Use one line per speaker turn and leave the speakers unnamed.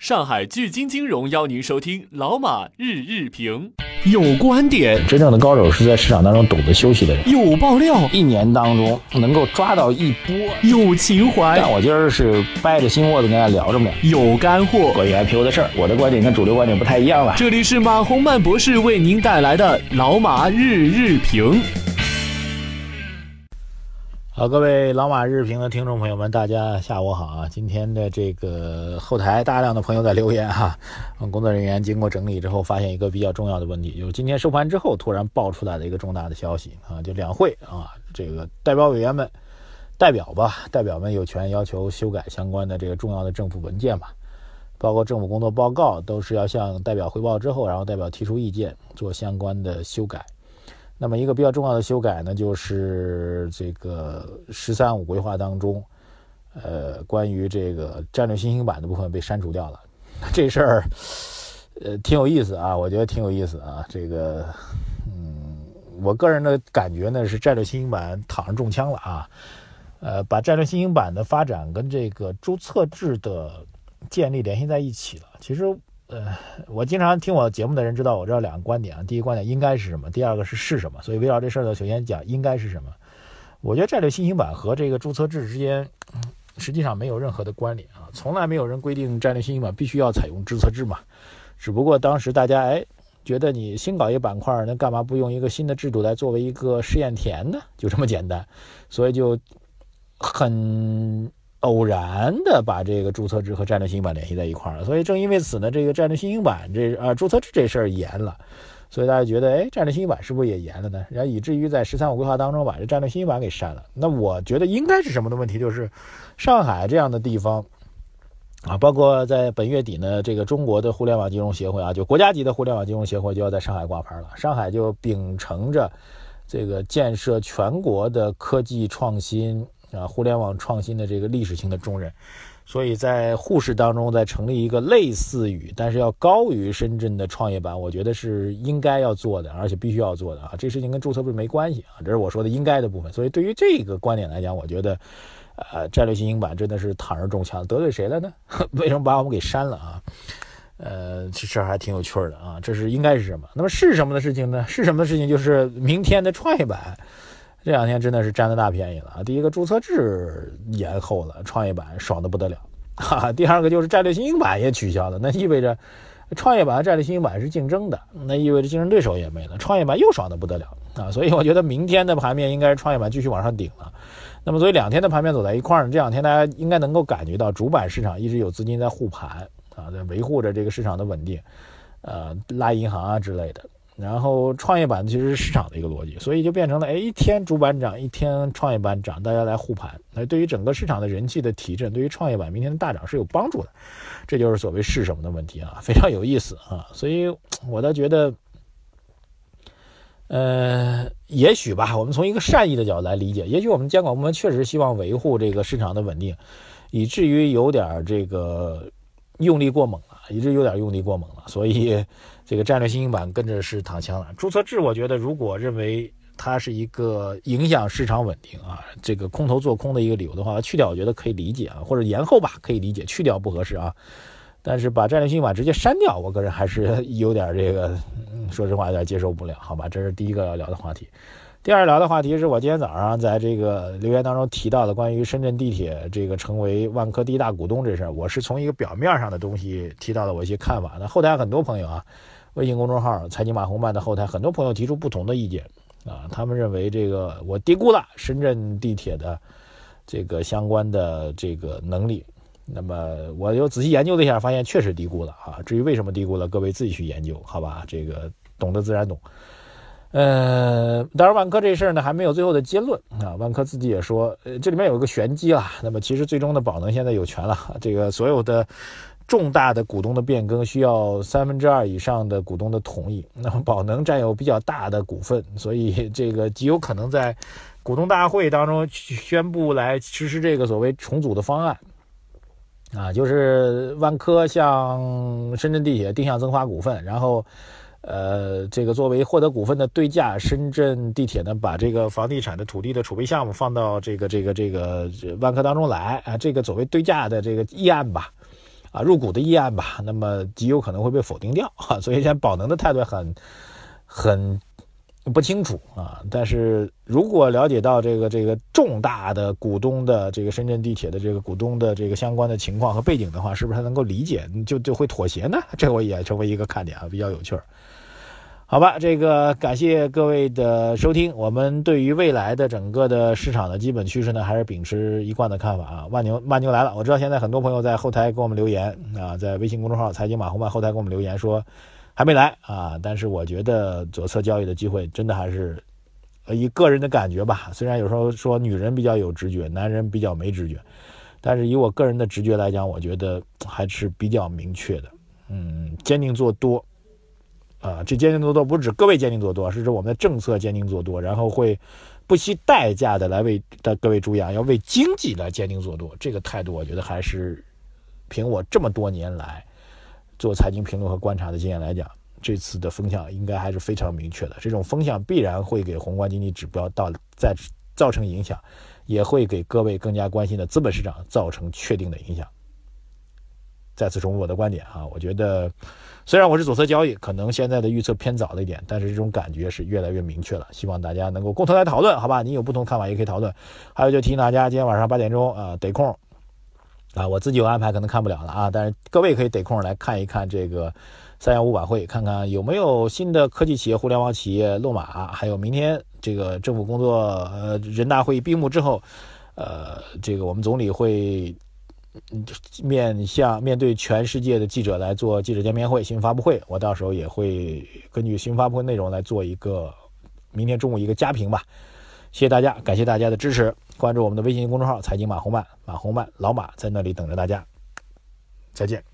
上海聚金金融邀您收听老马日日评，有观点，
真正的高手是在市场当中懂得休息的人。
有爆料，
一年当中能够抓到一波。
有情怀，
但我今儿是掰着心窝子跟大家聊着呢。
有干货，
关于 IPO 的事儿，我的观点跟主流观点不太一样了。
这里是马洪曼博士为您带来的老马日日评。
好，各位老马日评的听众朋友们，大家下午好啊！今天的这个后台大量的朋友在留言哈，工作人员经过整理之后，发现一个比较重要的问题，就是今天收盘之后突然爆出来的一个重大的消息啊，就两会啊，这个代表委员们代表吧，代表们有权要求修改相关的这个重要的政府文件嘛，包括政府工作报告，都是要向代表汇报之后，然后代表提出意见，做相关的修改。那么一个比较重要的修改呢，就是这个“十三五”规划当中，呃，关于这个战略新兴板的部分被删除掉了。这事儿，呃，挺有意思啊，我觉得挺有意思啊。这个，嗯，我个人的感觉呢是战略新兴板躺上中枪了啊。呃，把战略新兴板的发展跟这个注册制的建立联系在一起了。其实。呃，我经常听我节目的人知道，我知道两个观点啊。第一个观点应该是什么？第二个是是什么？所以围绕这事儿呢，首先讲应该是什么。我觉得战略新兴板和这个注册制之间实际上没有任何的关联啊，从来没有人规定战略新兴板必须要采用注册制嘛。只不过当时大家哎觉得你新搞一个板块，那干嘛不用一个新的制度来作为一个试验田呢？就这么简单，所以就很。偶然的把这个注册制和战略新兴板联系在一块儿了，所以正因为此呢，这个战略新兴板这啊注册制这事儿严了，所以大家觉得，哎，战略新兴板是不是也严了呢？然后以至于在“十三五”规划当中把这战略新兴板给删了。那我觉得应该是什么的问题？就是上海这样的地方啊，包括在本月底呢，这个中国的互联网金融协会啊，就国家级的互联网金融协会就要在上海挂牌了。上海就秉承着这个建设全国的科技创新。啊，互联网创新的这个历史性的重任，所以在沪市当中再成立一个类似于，但是要高于深圳的创业板，我觉得是应该要做的，而且必须要做的啊。这事情跟注册制没关系啊，这是我说的应该的部分。所以对于这个观点来讲，我觉得，呃，战略新兴板真的是躺着中枪，得罪谁了呢？为什么把我们给删了啊？呃，这事儿还挺有趣的啊。这是应该是什么？那么是什么的事情呢？是什么的事情？就是明天的创业板。这两天真的是占了大便宜了啊！第一个注册制延后了，创业板爽的不得了，哈哈。第二个就是战略新兴板也取消了，那意味着创业板和战略新兴板是竞争的，那意味着竞争对手也没了，创业板又爽的不得了啊！所以我觉得明天的盘面应该是创业板继续往上顶了。那么所以两天的盘面走在一块儿呢，这两天大家应该能够感觉到主板市场一直有资金在护盘啊，在维护着这个市场的稳定，呃，拉银行啊之类的。然后创业板其实是市场的一个逻辑，所以就变成了，哎，一天主板涨，一天创业板涨，大家来护盘。那对于整个市场的人气的提振，对于创业板明天的大涨是有帮助的。这就是所谓是什么的问题啊，非常有意思啊。所以我倒觉得，呃，也许吧，我们从一个善意的角度来理解，也许我们监管部门确实希望维护这个市场的稳定，以至于有点这个用力过猛了，以至于有点用力过猛了，所以。这个战略新兴板跟着是躺枪了。注册制，我觉得如果认为它是一个影响市场稳定啊，这个空头做空的一个理由的话，去掉我觉得可以理解啊，或者延后吧可以理解，去掉不合适啊。但是把战略新兴板直接删掉，我个人还是有点这个，说实话有点接受不了，好吧？这是第一个要聊的话题。第二聊的话题是我今天早上在这个留言当中提到的关于深圳地铁这个成为万科第一大股东这事儿，我是从一个表面上的东西提到了我一些看法。那后台很多朋友啊。微信公众号“财经马红漫”的后台，很多朋友提出不同的意见啊。他们认为这个我低估了深圳地铁的这个相关的这个能力。那么我又仔细研究了一下，发现确实低估了啊。至于为什么低估了，各位自己去研究，好吧？这个懂得自然懂。呃，当然万科这事儿呢还没有最后的结论啊。万科自己也说，呃，这里面有一个玄机啊。那么其实最终的宝能现在有权了，这个所有的。重大的股东的变更需要三分之二以上的股东的同意。那么宝能占有比较大的股份，所以这个极有可能在股东大会当中宣布来实施这个所谓重组的方案。啊，就是万科向深圳地铁定向增发股份，然后，呃，这个作为获得股份的对价，深圳地铁呢把这个房地产的土地的储备项目放到这个这个这个万科当中来啊，这个作为对价的这个议案吧。啊入股的议案吧，那么极有可能会被否定掉啊。所以现在宝能的态度很很不清楚啊。但是如果了解到这个这个重大的股东的这个深圳地铁的这个股东的这个相关的情况和背景的话，是不是还能够理解，就就会妥协呢？这我也成为一个看点啊，比较有趣儿。好吧，这个感谢各位的收听。我们对于未来的整个的市场的基本趋势呢，还是秉持一贯的看法啊。万牛慢牛来了，我知道现在很多朋友在后台给我们留言啊，在微信公众号“财经马红漫”后台给我们留言说还没来啊。但是我觉得左侧交易的机会真的还是，以个人的感觉吧。虽然有时候说女人比较有直觉，男人比较没直觉，但是以我个人的直觉来讲，我觉得还是比较明确的。嗯，坚定做多。啊，这坚定做多不是指各位坚定做多，是指我们的政策坚定做多，然后会不惜代价的来为的各位注意啊，要为经济来坚定做多。这个态度，我觉得还是凭我这么多年来做财经评论和观察的经验来讲，这次的风向应该还是非常明确的。这种风向必然会给宏观经济指标到再造成影响，也会给各位更加关心的资本市场造成确定的影响。再次重复我的观点啊，我觉得。虽然我是左侧交易，可能现在的预测偏早了一点，但是这种感觉是越来越明确了。希望大家能够共同来讨论，好吧？你有不同看法也可以讨论。还有就提醒大家，今天晚上八点钟啊，得空啊，我自己有安排，可能看不了了啊。但是各位可以得空来看一看这个三幺五晚会，看看有没有新的科技企业、互联网企业落马。还有明天这个政府工作呃人大会议闭幕之后，呃，这个我们总理会。面向面对全世界的记者来做记者见面会、新闻发布会，我到时候也会根据新闻发布会内容来做一个明天中午一个加评吧。谢谢大家，感谢大家的支持，关注我们的微信公众号“财经马红漫”，马红漫老马在那里等着大家，再见。